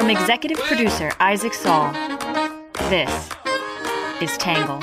From executive producer Isaac Saul, this is Tangle.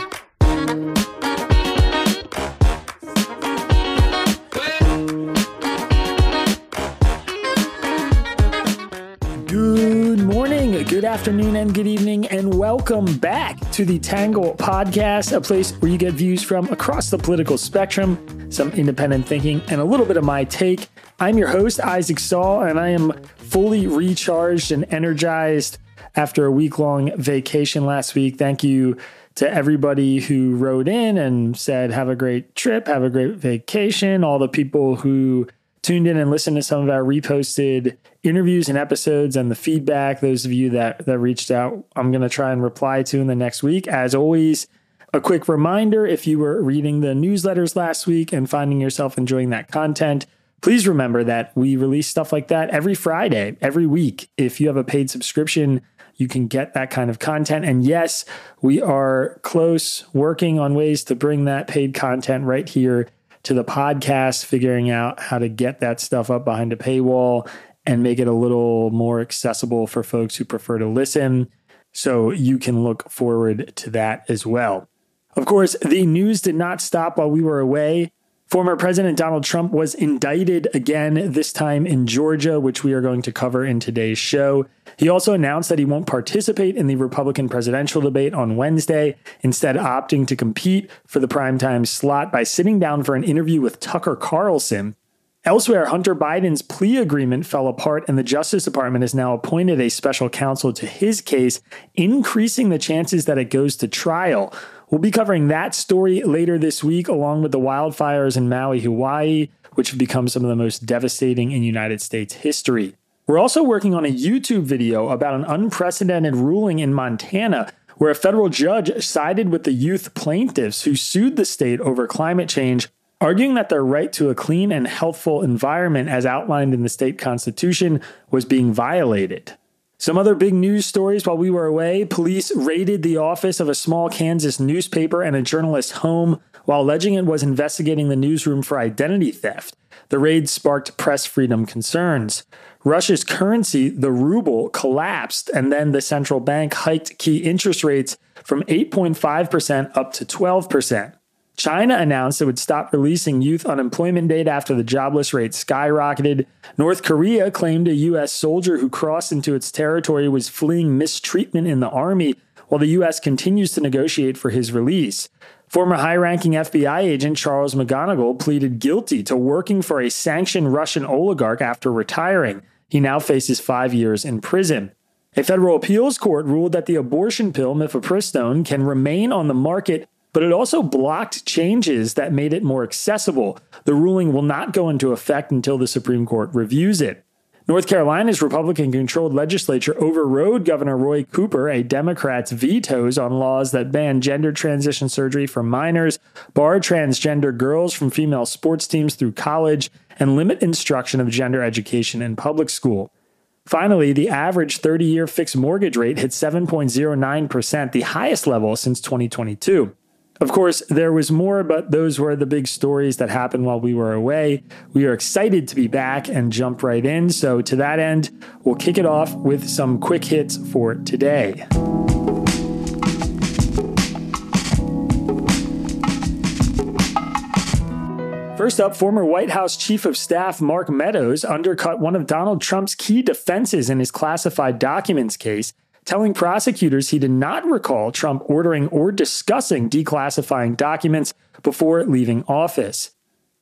Good morning, good afternoon, and good evening, and welcome back to the Tangle Podcast, a place where you get views from across the political spectrum, some independent thinking, and a little bit of my take. I'm your host, Isaac Saul, and I am fully recharged and energized after a week long vacation last week. Thank you to everybody who wrote in and said, Have a great trip, have a great vacation. All the people who tuned in and listened to some of our reposted interviews and episodes and the feedback. Those of you that, that reached out, I'm going to try and reply to in the next week. As always, a quick reminder if you were reading the newsletters last week and finding yourself enjoying that content, please remember that we release stuff like that every Friday, every week. If you have a paid subscription, you can get that kind of content. And yes, we are close working on ways to bring that paid content right here to the podcast, figuring out how to get that stuff up behind a paywall and make it a little more accessible for folks who prefer to listen. So you can look forward to that as well. Of course, the news did not stop while we were away. Former President Donald Trump was indicted again, this time in Georgia, which we are going to cover in today's show. He also announced that he won't participate in the Republican presidential debate on Wednesday, instead, opting to compete for the primetime slot by sitting down for an interview with Tucker Carlson. Elsewhere, Hunter Biden's plea agreement fell apart, and the Justice Department has now appointed a special counsel to his case, increasing the chances that it goes to trial. We'll be covering that story later this week, along with the wildfires in Maui, Hawaii, which have become some of the most devastating in United States history. We're also working on a YouTube video about an unprecedented ruling in Montana where a federal judge sided with the youth plaintiffs who sued the state over climate change, arguing that their right to a clean and healthful environment, as outlined in the state constitution, was being violated. Some other big news stories while we were away police raided the office of a small Kansas newspaper and a journalist's home while alleging it was investigating the newsroom for identity theft. The raid sparked press freedom concerns. Russia's currency, the ruble, collapsed, and then the central bank hiked key interest rates from 8.5% up to 12%. China announced it would stop releasing youth unemployment data after the jobless rate skyrocketed. North Korea claimed a U.S. soldier who crossed into its territory was fleeing mistreatment in the army, while the U.S. continues to negotiate for his release. Former high ranking FBI agent Charles McGonigal pleaded guilty to working for a sanctioned Russian oligarch after retiring. He now faces five years in prison. A federal appeals court ruled that the abortion pill mifepristone can remain on the market but it also blocked changes that made it more accessible. The ruling will not go into effect until the Supreme Court reviews it. North Carolina's Republican controlled legislature overrode Governor Roy Cooper, a Democrat's vetoes on laws that ban gender transition surgery for minors, bar transgender girls from female sports teams through college, and limit instruction of gender education in public school. Finally, the average 30 year fixed mortgage rate hit 7.09%, the highest level since 2022. Of course, there was more, but those were the big stories that happened while we were away. We are excited to be back and jump right in. So, to that end, we'll kick it off with some quick hits for today. First up, former White House Chief of Staff Mark Meadows undercut one of Donald Trump's key defenses in his classified documents case telling prosecutors he did not recall Trump ordering or discussing declassifying documents before leaving office.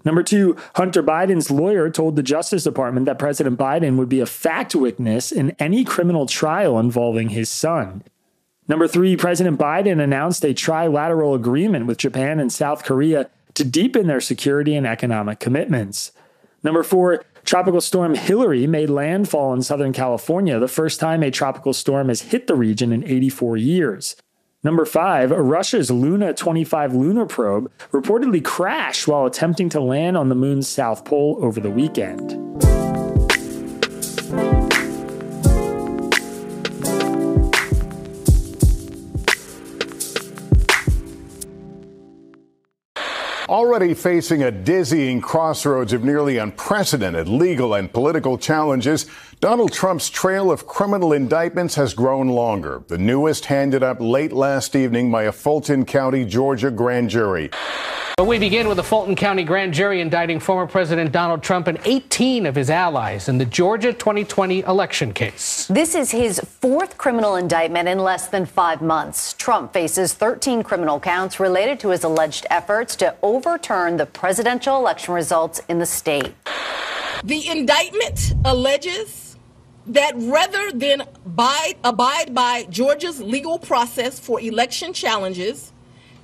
Number two, Hunter Biden's lawyer told the Justice Department that President Biden would be a fact witness in any criminal trial involving his son. Number three, President Biden announced a trilateral agreement with Japan and South Korea to deepen their security and economic commitments. Number four, Tropical storm Hilary made landfall in Southern California, the first time a tropical storm has hit the region in 84 years. Number five, Russia's Luna 25 lunar probe reportedly crashed while attempting to land on the moon's south pole over the weekend. Already facing a dizzying crossroads of nearly unprecedented legal and political challenges, Donald Trump's trail of criminal indictments has grown longer. The newest handed up late last evening by a Fulton County, Georgia grand jury. But we begin with the Fulton County grand jury indicting former President Donald Trump and 18 of his allies in the Georgia 2020 election case. This is his fourth criminal indictment in less than five months. Trump faces 13 criminal counts related to his alleged efforts to overturn the presidential election results in the state. The indictment alleges that rather than abide, abide by Georgia's legal process for election challenges,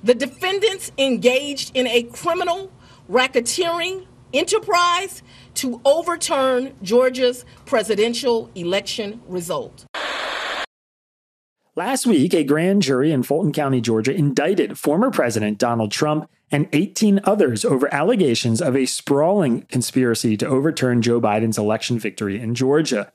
the defendants engaged in a criminal racketeering enterprise to overturn Georgia's presidential election result. Last week, a grand jury in Fulton County, Georgia, indicted former President Donald Trump and 18 others over allegations of a sprawling conspiracy to overturn Joe Biden's election victory in Georgia.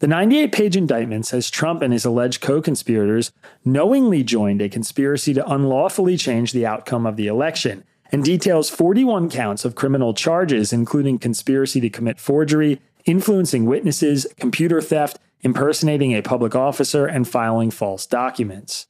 The 98 page indictment says Trump and his alleged co conspirators knowingly joined a conspiracy to unlawfully change the outcome of the election and details 41 counts of criminal charges, including conspiracy to commit forgery, influencing witnesses, computer theft, impersonating a public officer, and filing false documents.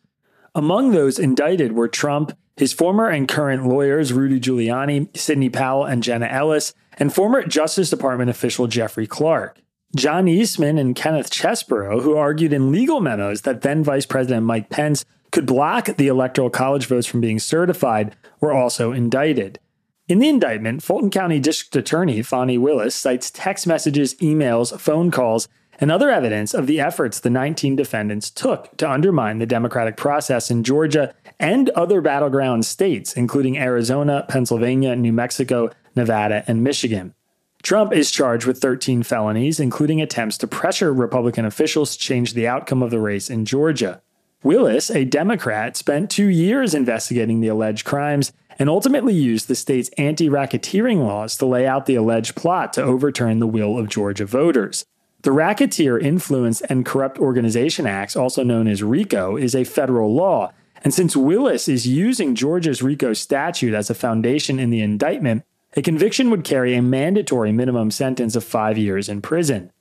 Among those indicted were Trump, his former and current lawyers Rudy Giuliani, Sidney Powell, and Jenna Ellis, and former Justice Department official Jeffrey Clark. John Eastman and Kenneth Chesebro, who argued in legal memos that then Vice President Mike Pence could block the Electoral College votes from being certified, were also indicted. In the indictment, Fulton County District Attorney Fani Willis cites text messages, emails, phone calls, and other evidence of the efforts the 19 defendants took to undermine the democratic process in Georgia and other battleground states, including Arizona, Pennsylvania, New Mexico, Nevada, and Michigan. Trump is charged with 13 felonies, including attempts to pressure Republican officials to change the outcome of the race in Georgia. Willis, a Democrat, spent two years investigating the alleged crimes and ultimately used the state's anti racketeering laws to lay out the alleged plot to overturn the will of Georgia voters. The Racketeer Influence and Corrupt Organization Acts, also known as RICO, is a federal law. And since Willis is using Georgia's RICO statute as a foundation in the indictment, a conviction would carry a mandatory minimum sentence of five years in prison.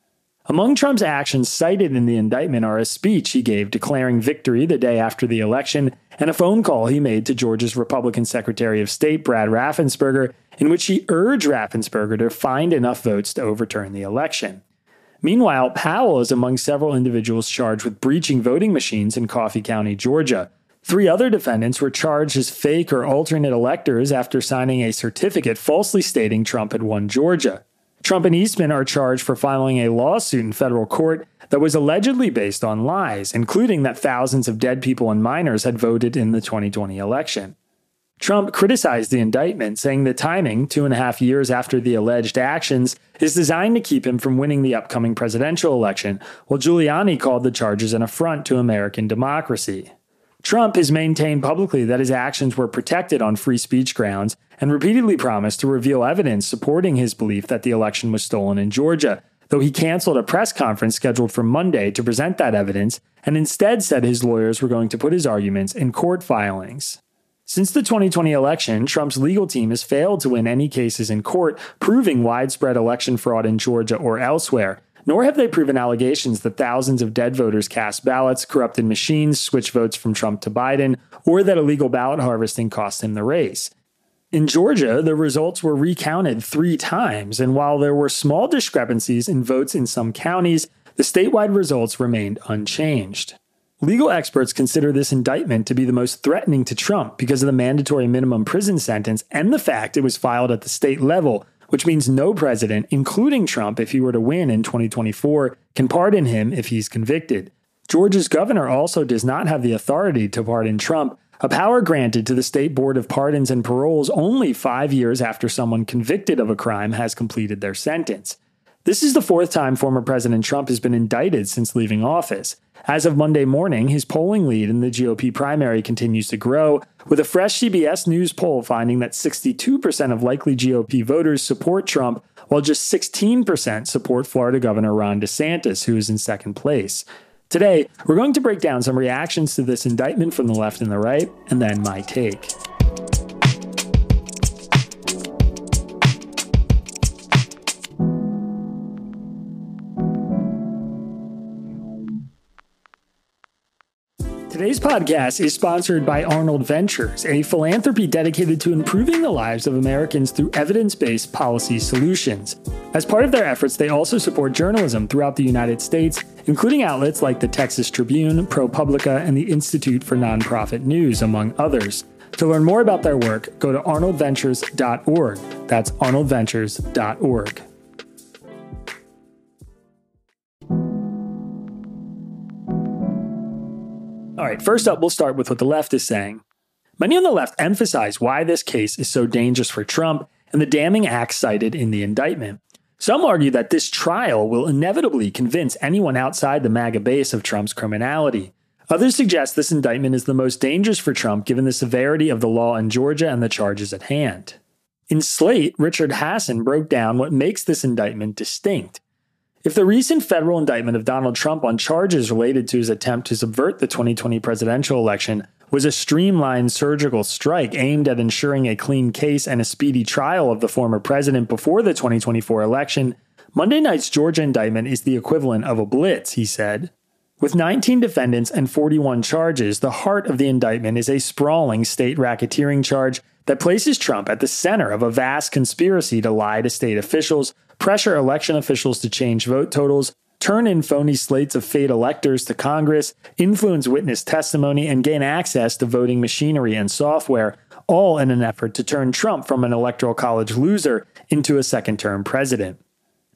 Among Trump's actions cited in the indictment are a speech he gave declaring victory the day after the election and a phone call he made to Georgia's Republican Secretary of State Brad Raffensperger, in which he urged Raffensperger to find enough votes to overturn the election. Meanwhile, Powell is among several individuals charged with breaching voting machines in Coffee County, Georgia. Three other defendants were charged as fake or alternate electors after signing a certificate falsely stating Trump had won Georgia. Trump and Eastman are charged for filing a lawsuit in federal court that was allegedly based on lies, including that thousands of dead people and minors had voted in the 2020 election. Trump criticized the indictment, saying the timing, two and a half years after the alleged actions, is designed to keep him from winning the upcoming presidential election, while Giuliani called the charges an affront to American democracy. Trump has maintained publicly that his actions were protected on free speech grounds and repeatedly promised to reveal evidence supporting his belief that the election was stolen in Georgia, though he canceled a press conference scheduled for Monday to present that evidence and instead said his lawyers were going to put his arguments in court filings. Since the 2020 election, Trump's legal team has failed to win any cases in court proving widespread election fraud in Georgia or elsewhere, nor have they proven allegations that thousands of dead voters cast ballots, corrupted machines, switched votes from Trump to Biden, or that illegal ballot harvesting cost him the race. In Georgia, the results were recounted three times, and while there were small discrepancies in votes in some counties, the statewide results remained unchanged. Legal experts consider this indictment to be the most threatening to Trump because of the mandatory minimum prison sentence and the fact it was filed at the state level, which means no president, including Trump, if he were to win in 2024, can pardon him if he's convicted. Georgia's governor also does not have the authority to pardon Trump, a power granted to the State Board of Pardons and Paroles only five years after someone convicted of a crime has completed their sentence. This is the fourth time former President Trump has been indicted since leaving office. As of Monday morning, his polling lead in the GOP primary continues to grow, with a fresh CBS News poll finding that 62% of likely GOP voters support Trump, while just 16% support Florida Governor Ron DeSantis, who is in second place. Today, we're going to break down some reactions to this indictment from the left and the right, and then my take. Today's podcast is sponsored by Arnold Ventures, a philanthropy dedicated to improving the lives of Americans through evidence based policy solutions. As part of their efforts, they also support journalism throughout the United States, including outlets like the Texas Tribune, ProPublica, and the Institute for Nonprofit News, among others. To learn more about their work, go to arnoldventures.org. That's arnoldventures.org. All right, first up, we'll start with what the left is saying. Many on the left emphasize why this case is so dangerous for Trump and the damning acts cited in the indictment. Some argue that this trial will inevitably convince anyone outside the MAGA base of Trump's criminality. Others suggest this indictment is the most dangerous for Trump given the severity of the law in Georgia and the charges at hand. In Slate, Richard Hasen broke down what makes this indictment distinct. If the recent federal indictment of Donald Trump on charges related to his attempt to subvert the 2020 presidential election was a streamlined surgical strike aimed at ensuring a clean case and a speedy trial of the former president before the 2024 election, Monday night's Georgia indictment is the equivalent of a blitz, he said. With 19 defendants and 41 charges, the heart of the indictment is a sprawling state racketeering charge that places Trump at the center of a vast conspiracy to lie to state officials, pressure election officials to change vote totals, turn in phony slates of fake electors to Congress, influence witness testimony, and gain access to voting machinery and software, all in an effort to turn Trump from an electoral college loser into a second term president.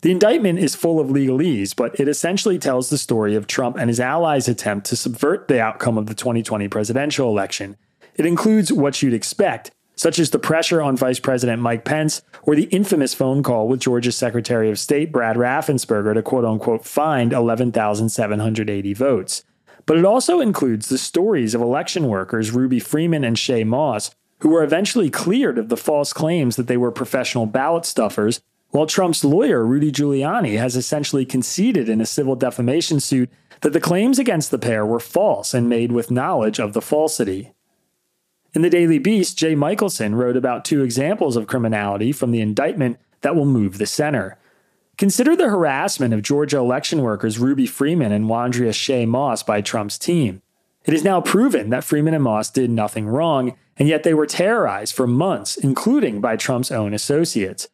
The indictment is full of legalese, but it essentially tells the story of Trump and his allies' attempt to subvert the outcome of the 2020 presidential election. It includes what you'd expect such as the pressure on Vice President Mike Pence or the infamous phone call with Georgia's Secretary of State Brad Raffensperger to quote unquote find 11,780 votes. But it also includes the stories of election workers Ruby Freeman and Shaye Moss, who were eventually cleared of the false claims that they were professional ballot stuffers, while Trump's lawyer, Rudy Giuliani, has essentially conceded in a civil defamation suit that the claims against the pair were false and made with knowledge of the falsity. In the Daily Beast, Jay Michaelson wrote about two examples of criminality from the indictment that will move the center. Consider the harassment of Georgia election workers Ruby Freeman and Wandrea Shaye Moss by Trump's team. It is now proven that Freeman and Moss did nothing wrong, and yet they were terrorized for months, including by Trump's own associates.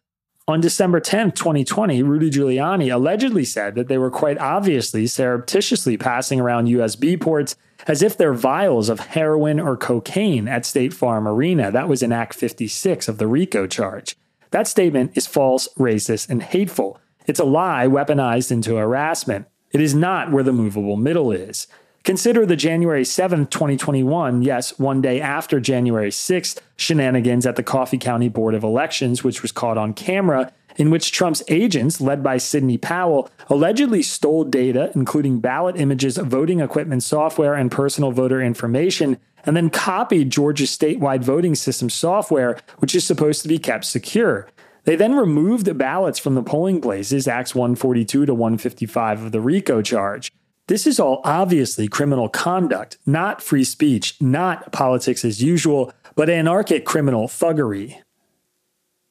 On December 10, 2020, Rudy Giuliani allegedly said that they were quite obviously surreptitiously passing around USB ports as if they're vials of heroin or cocaine at State Farm Arena. That was in Act 56 of the RICO charge. That statement is false, racist, and hateful. It's a lie weaponized into harassment. It is not where the movable middle is. Consider the January 7th, 2021, yes, one day after January 6th, shenanigans at the Coffee County Board of Elections, which was caught on camera in which Trump's agents, led by Sidney Powell, allegedly stole data, including ballot images, voting equipment software, and personal voter information, and then copied Georgia's statewide voting system software, which is supposed to be kept secure. They then removed the ballots from the polling places, Acts 142 to 155 of the RICO charge. This is all obviously criminal conduct, not free speech, not politics as usual, but anarchic criminal thuggery.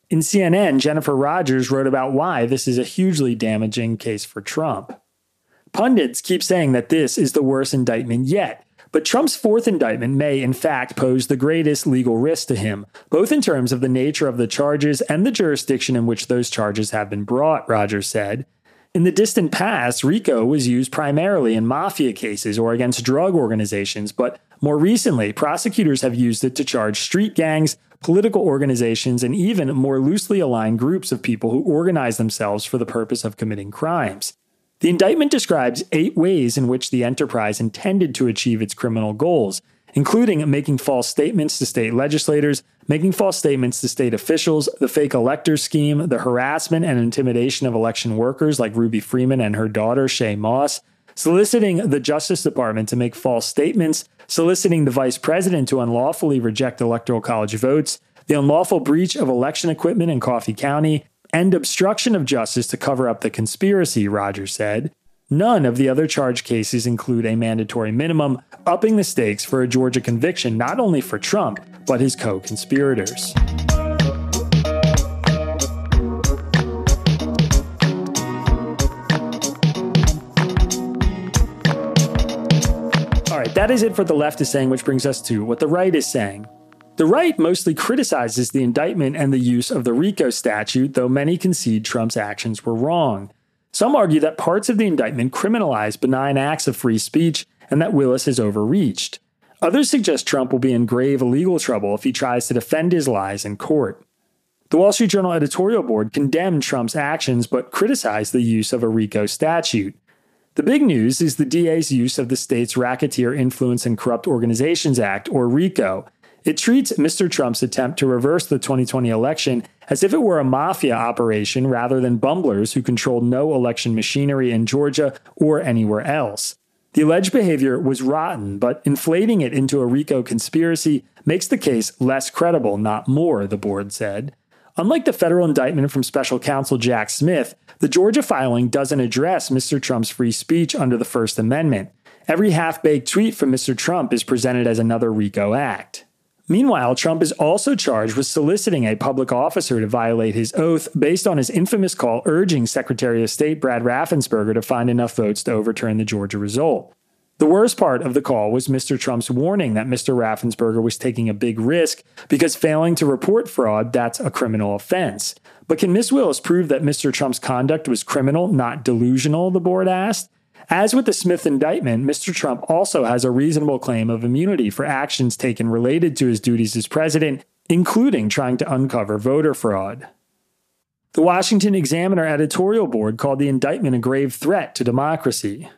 In CNN, Jennifer Rogers wrote about why this is a hugely damaging case for Trump. Pundits keep saying that this is the worst indictment yet, but Trump's fourth indictment may, in fact, pose the greatest legal risk to him, both in terms of the nature of the charges and the jurisdiction in which those charges have been brought, Rogers said. In the distant past, RICO was used primarily in mafia cases or against drug organizations, but more recently, prosecutors have used it to charge street gangs, political organizations, and even more loosely aligned groups of people who organize themselves for the purpose of committing crimes. The indictment describes eight ways in which the enterprise intended to achieve its criminal goals, including making false statements to state legislators, making false statements to state officials, the fake elector scheme, the harassment and intimidation of election workers like Ruby Freeman and her daughter, Shaye Moss, soliciting the Justice Department to make false statements, soliciting the vice president to unlawfully reject electoral college votes, the unlawful breach of election equipment in Coffee County, and obstruction of justice to cover up the conspiracy, Rogers said. None of the other charge cases include a mandatory minimum, upping the stakes for a Georgia conviction not only for Trump, but his co conspirators. That is it for the left is saying, which brings us to what the right is saying. The right mostly criticizes the indictment and the use of the RICO statute, though many concede Trump's actions were wrong. Some argue that parts of the indictment criminalize benign acts of free speech and that Willis has overreached. Others suggest Trump will be in grave legal trouble if he tries to defend his lies in court. The Wall Street Journal editorial board condemned Trump's actions but criticized the use of a RICO statute. The big news is the DA's use of the state's Racketeer Influence and Corrupt Organizations Act, or RICO, it treats Mr. Trump's attempt to reverse the 2020 election as if it were a mafia operation rather than bumblers who controlled no election machinery in Georgia or anywhere else. The alleged behavior was rotten, but inflating it into a RICO conspiracy makes the case less credible, not more, the board said. Unlike the federal indictment from special counsel Jack Smith, the Georgia filing doesn't address Mr. Trump's free speech under the First Amendment. Every half baked tweet from Mr. Trump is presented as another RICO act. Meanwhile, Trump is also charged with soliciting a public officer to violate his oath based on his infamous call urging Secretary of State Brad Raffensperger to find enough votes to overturn the Georgia result. The worst part of the call was Mr. Trump's warning that Mr. Raffensperger was taking a big risk because failing to report fraud, that's a criminal offense. But can Ms. Willis prove that Mr. Trump's conduct was criminal, not delusional, the board asked? As with the Smith indictment, Mr. Trump also has a reasonable claim of immunity for actions taken related to his duties as president, including trying to uncover voter fraud. The Washington Examiner editorial board called the indictment a grave threat to democracy.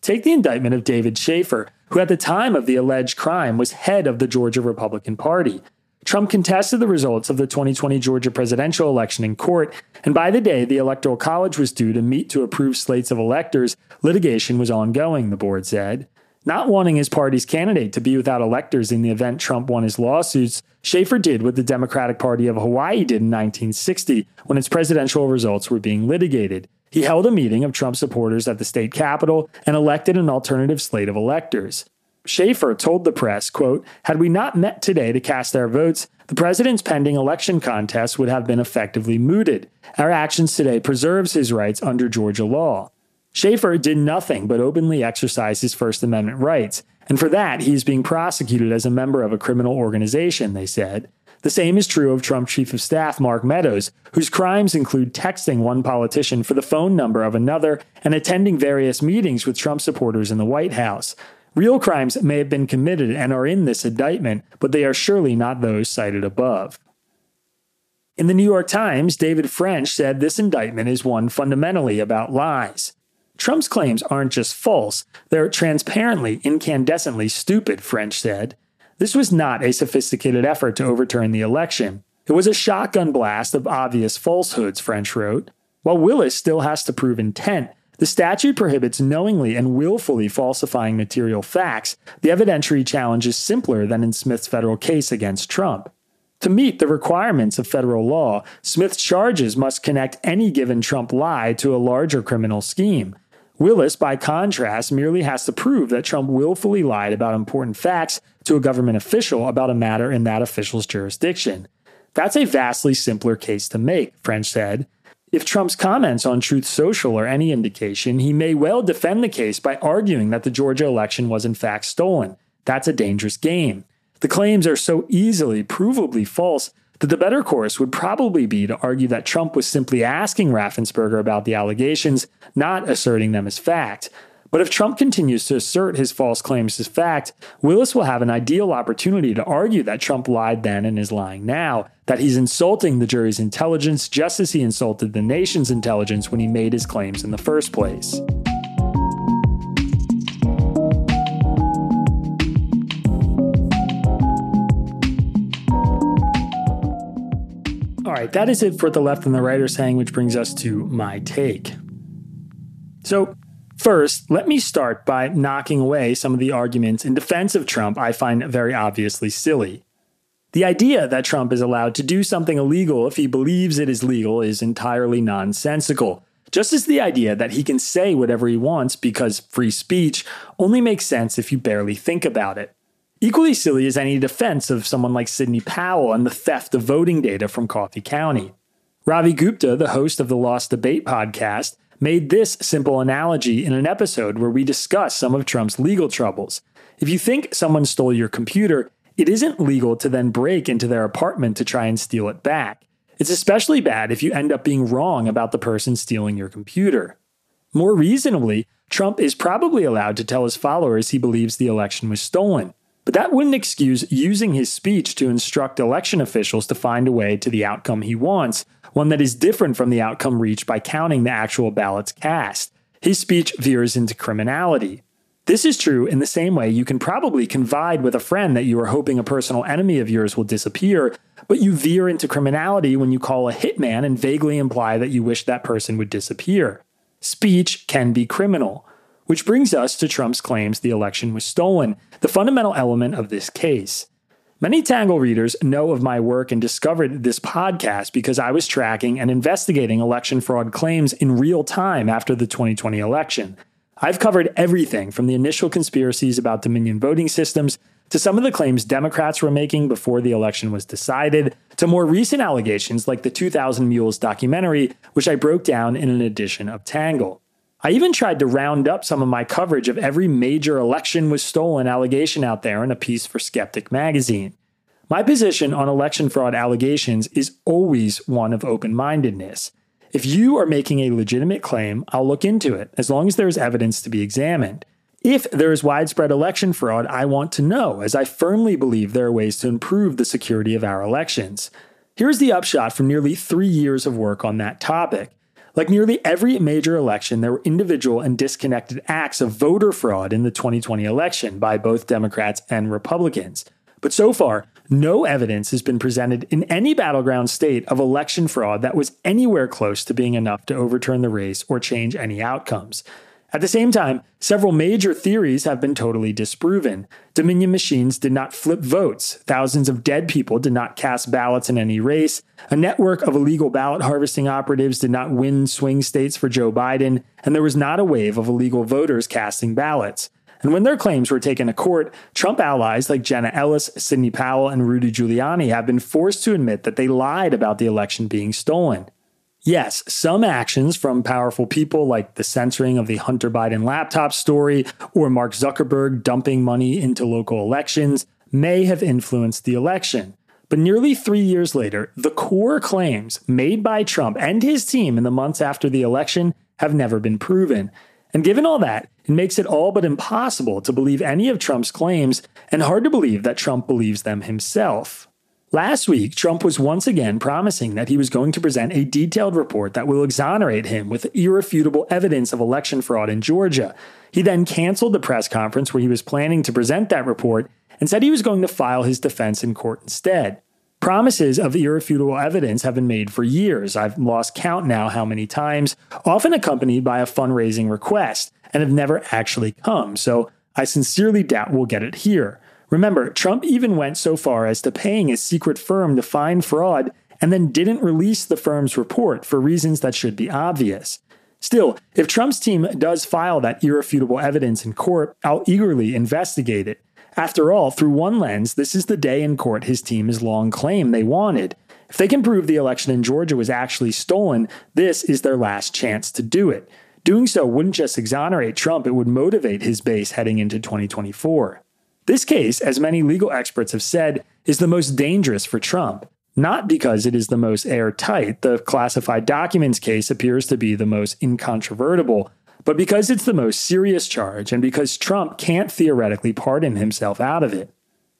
Take the indictment of David Shafer, who at the time of the alleged crime was head of the Georgia Republican Party. Trump contested the results of the 2020 Georgia presidential election in court, and by the day the Electoral College was due to meet to approve slates of electors, litigation was ongoing, the board said. Not wanting his party's candidate to be without electors in the event Trump won his lawsuits, Shafer did what the Democratic Party of Hawaii did in 1960 when its presidential results were being litigated. He held a meeting of Trump supporters at the state capitol and elected an alternative slate of electors. Shafer told the press, quote, Had we not met today to cast our votes, the president's pending election contest would have been effectively mooted. Our actions today preserves his rights under Georgia law. Shafer did nothing but openly exercise his First Amendment rights, and for that he is being prosecuted as a member of a criminal organization, they said. The same is true of Trump Chief of Staff Mark Meadows, whose crimes include texting one politician for the phone number of another and attending various meetings with Trump supporters in the White House. Real crimes may have been committed and are in this indictment, but they are surely not those cited above. In the New York Times, David French said this indictment is one fundamentally about lies. Trump's claims aren't just false, they're transparently, incandescently stupid, French said. This was not a sophisticated effort to overturn the election. It was a shotgun blast of obvious falsehoods, French wrote. While Willis still has to prove intent, the statute prohibits knowingly and willfully falsifying material facts. The evidentiary challenge is simpler than in Smith's federal case against Trump. To meet the requirements of federal law, Smith's charges must connect any given Trump lie to a larger criminal scheme. Willis, by contrast, merely has to prove that Trump willfully lied about important facts to a government official about a matter in that official's jurisdiction. That's a vastly simpler case to make, French said. If Trump's comments on Truth Social are any indication, he may well defend the case by arguing that the Georgia election was in fact stolen. That's a dangerous game. The claims are so easily provably false that the better course would probably be to argue that Trump was simply asking Raffensperger about the allegations, not asserting them as fact. But if Trump continues to assert his false claims as fact, Willis will have an ideal opportunity to argue that Trump lied then and is lying now, that he's insulting the jury's intelligence just as he insulted the nation's intelligence when he made his claims in the first place. Right, that is it for the left and the right are saying, which brings us to my take. So, First, let me start by knocking away some of the arguments in defense of Trump I find very obviously silly. The idea that Trump is allowed to do something illegal if he believes it is legal is entirely nonsensical. Just as the idea that he can say whatever he wants because free speech only makes sense if you barely think about it. Equally silly is any defense of someone like Sidney Powell and the theft of voting data from Coffee County. Ravi Gupta, the host of the Lost Debate podcast, made this simple analogy in an episode where we discuss some of Trump's legal troubles. If you think someone stole your computer, it isn't legal to then break into their apartment to try and steal it back. It's especially bad if you end up being wrong about the person stealing your computer. More reasonably, Trump is probably allowed to tell his followers he believes the election was stolen. But that wouldn't excuse using his speech to instruct election officials to find a way to the outcome he wants, one that is different from the outcome reached by counting the actual ballots cast. His speech veers into criminality. This is true in the same way you can probably confide with a friend that you are hoping a personal enemy of yours will disappear, but you veer into criminality when you call a hitman and vaguely imply that you wish that person would disappear. Speech can be criminal. Which brings us to Trump's claims the election was stolen, the fundamental element of this case. Many Tangle readers know of my work and discovered this podcast because I was tracking and investigating election fraud claims in real time after the 2020 election. I've covered everything from the initial conspiracies about Dominion voting systems to some of the claims Democrats were making before the election was decided, to more recent allegations like the 2000 Mules documentary, which I broke down in an edition of Tangle. I even tried to round up some of my coverage of every major election was stolen allegation out there in a piece for Skeptic magazine. My position on election fraud allegations is always one of open mindedness. If you are making a legitimate claim, I'll look into it, as long as there is evidence to be examined. If there is widespread election fraud, I want to know, as I firmly believe there are ways to improve the security of our elections. Here's the upshot from nearly three years of work on that topic. Like nearly every major election, there were individual and disconnected acts of voter fraud in the 2020 election by both Democrats and Republicans. But so far, no evidence has been presented in any battleground state of election fraud that was anywhere close to being enough to overturn the race or change any outcomes. At the same time, several major theories have been totally disproven. Dominion machines did not flip votes. Thousands of dead people did not cast ballots in any race. A network of illegal ballot harvesting operatives did not win swing states for Joe Biden. And there was not a wave of illegal voters casting ballots. And when their claims were taken to court, Trump allies like Jenna Ellis, Sidney Powell, and Rudy Giuliani have been forced to admit that they lied about the election being stolen. Yes, some actions from powerful people like the censoring of the Hunter Biden laptop story or Mark Zuckerberg dumping money into local elections may have influenced the election. But nearly three years later, the core claims made by Trump and his team in the months after the election have never been proven. And given all that, it makes it all but impossible to believe any of Trump's claims and hard to believe that Trump believes them himself. Last week, Trump was once again promising that he was going to present a detailed report that will exonerate him with irrefutable evidence of election fraud in Georgia. He then canceled the press conference where he was planning to present that report and said he was going to file his defense in court instead. Promises of irrefutable evidence have been made for years. I've lost count now how many times, often accompanied by a fundraising request, and have never actually come. So I sincerely doubt we'll get it here. Remember, Trump even went so far as to paying a secret firm to find fraud and then didn't release the firm's report for reasons that should be obvious. Still, if Trump's team does file that irrefutable evidence in court, I'll eagerly investigate it. After all, through one lens, this is the day in court his team has long claimed they wanted. If they can prove the election in Georgia was actually stolen, this is their last chance to do it. Doing so wouldn't just exonerate Trump, it would motivate his base heading into 2024. This case, as many legal experts have said, is the most dangerous for Trump. Not because it is the most airtight, the classified documents case appears to be the most incontrovertible, but because it's the most serious charge and because Trump can't theoretically pardon himself out of it.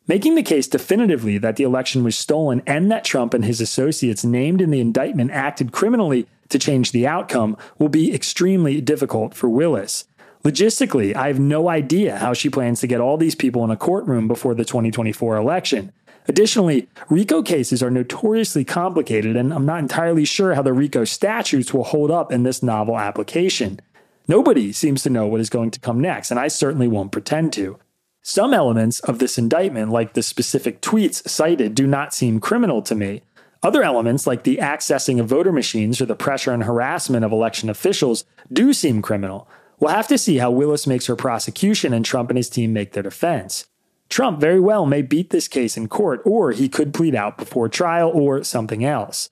Making the case definitively that the election was stolen and that Trump and his associates named in the indictment acted criminally to change the outcome will be extremely difficult for Willis. Logistically, I have no idea how she plans to get all these people in a courtroom before the 2024 election. Additionally, RICO cases are notoriously complicated, and I'm not entirely sure how the RICO statutes will hold up in this novel application. Nobody seems to know what is going to come next, and I certainly won't pretend to. Some elements of this indictment, like the specific tweets cited, do not seem criminal to me. Other elements, like the accessing of voter machines or the pressure and harassment of election officials, do seem criminal. We'll have to see how Willis makes her prosecution and Trump and his team make their defense. Trump very well may beat this case in court, or he could plead out before trial or something else.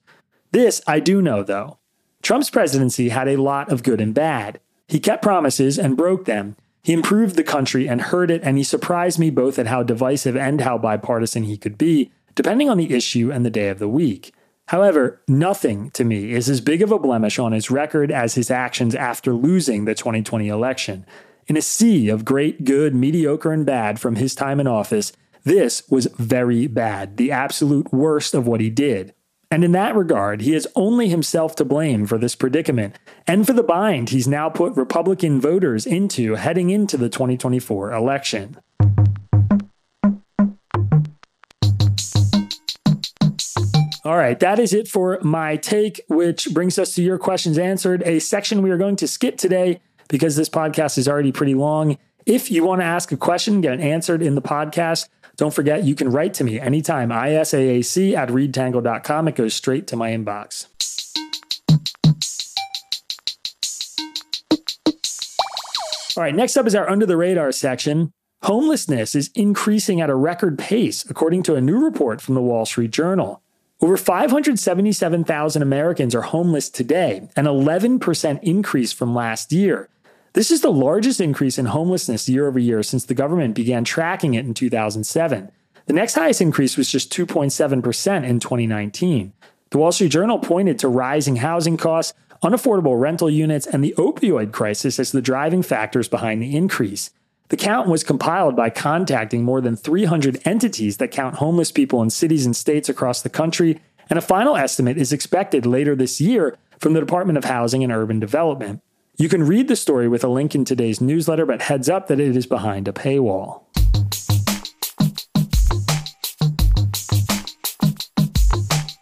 This I do know, though. Trump's presidency had a lot of good and bad. He kept promises and broke them. He improved the country and hurt it, and he surprised me both at how divisive and how bipartisan he could be, depending on the issue and the day of the week. However, nothing to me is as big of a blemish on his record as his actions after losing the 2020 election. In a sea of great, good, mediocre, and bad from his time in office, this was very bad, the absolute worst of what he did. And in that regard, he has only himself to blame for this predicament and for the bind he's now put Republican voters into heading into the 2024 election. All right, that is it for my take, which brings us to your questions answered, a section we are going to skip today because this podcast is already pretty long. If you want to ask a question, get it answered in the podcast, don't forget you can write to me anytime, isaac at readtangle.com. It goes straight to my inbox. All right, next up is our under the radar section. Homelessness is increasing at a record pace, according to a new report from the Wall Street Journal. Over 577,000 Americans are homeless today, an 11% increase from last year. This is the largest increase in homelessness year over year since the government began tracking it in 2007. The next highest increase was just 2.7% in 2019. The Wall Street Journal pointed to rising housing costs, unaffordable rental units, and the opioid crisis as the driving factors behind the increase. The count was compiled by contacting more than 300 entities that count homeless people in cities and states across the country, and a final estimate is expected later this year from the Department of Housing and Urban Development. You can read the story with a link in today's newsletter, but heads up that it is behind a paywall.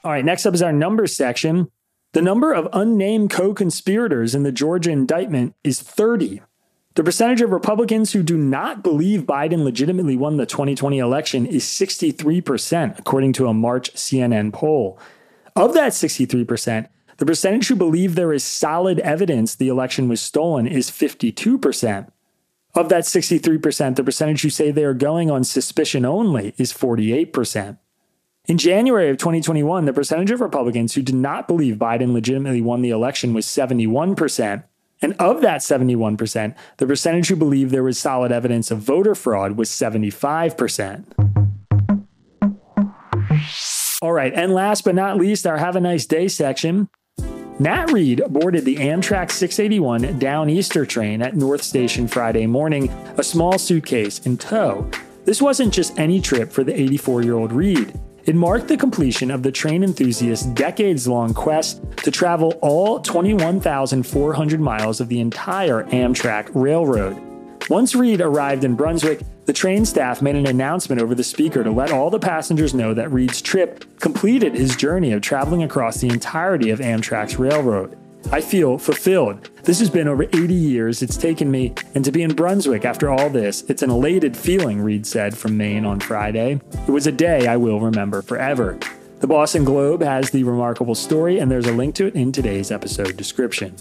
All right, next up is our numbers section. The number of unnamed co conspirators in the Georgia indictment is 30. The percentage of Republicans who do not believe Biden legitimately won the 2020 election is 63%, according to a March CNN poll. Of that 63%, the percentage who believe there is solid evidence the election was stolen is 52%. Of that 63%, the percentage who say they are going on suspicion only is 48%. In January of 2021, the percentage of Republicans who did not believe Biden legitimately won the election was 71%, and of that 71%, the percentage who believed there was solid evidence of voter fraud was 75%. All right, and last but not least, our Have a Nice Day section. Nat Reed boarded the Amtrak 681 Downeaster train at North Station Friday morning, a small suitcase in tow. This wasn't just any trip for the 84 year old Reed. It marked the completion of the train enthusiast's decades long quest to travel all 21,400 miles of the entire Amtrak railroad. Once Reed arrived in Brunswick, the train staff made an announcement over the speaker to let all the passengers know that Reed's trip completed his journey of traveling across the entirety of Amtrak's railroad. I feel fulfilled. This has been over 80 years it's taken me, and to be in Brunswick after all this, it's an elated feeling, Reed said from Maine on Friday. It was a day I will remember forever. The Boston Globe has the remarkable story, and there's a link to it in today's episode description.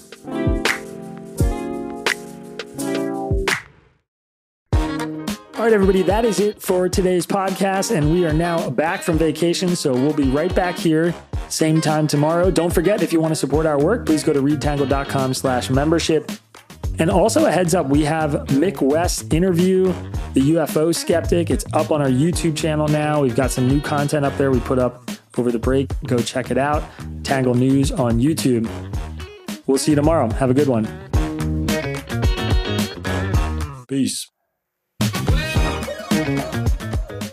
Right, everybody, that is it for today's podcast. And we are now back from vacation. So we'll be right back here same time tomorrow. Don't forget, if you want to support our work, please go to readtangle.com slash membership. And also a heads up, we have Mick West interview, the UFO skeptic. It's up on our YouTube channel now. We've got some new content up there we put up over the break. Go check it out. Tangle News on YouTube. We'll see you tomorrow. Have a good one. Peace.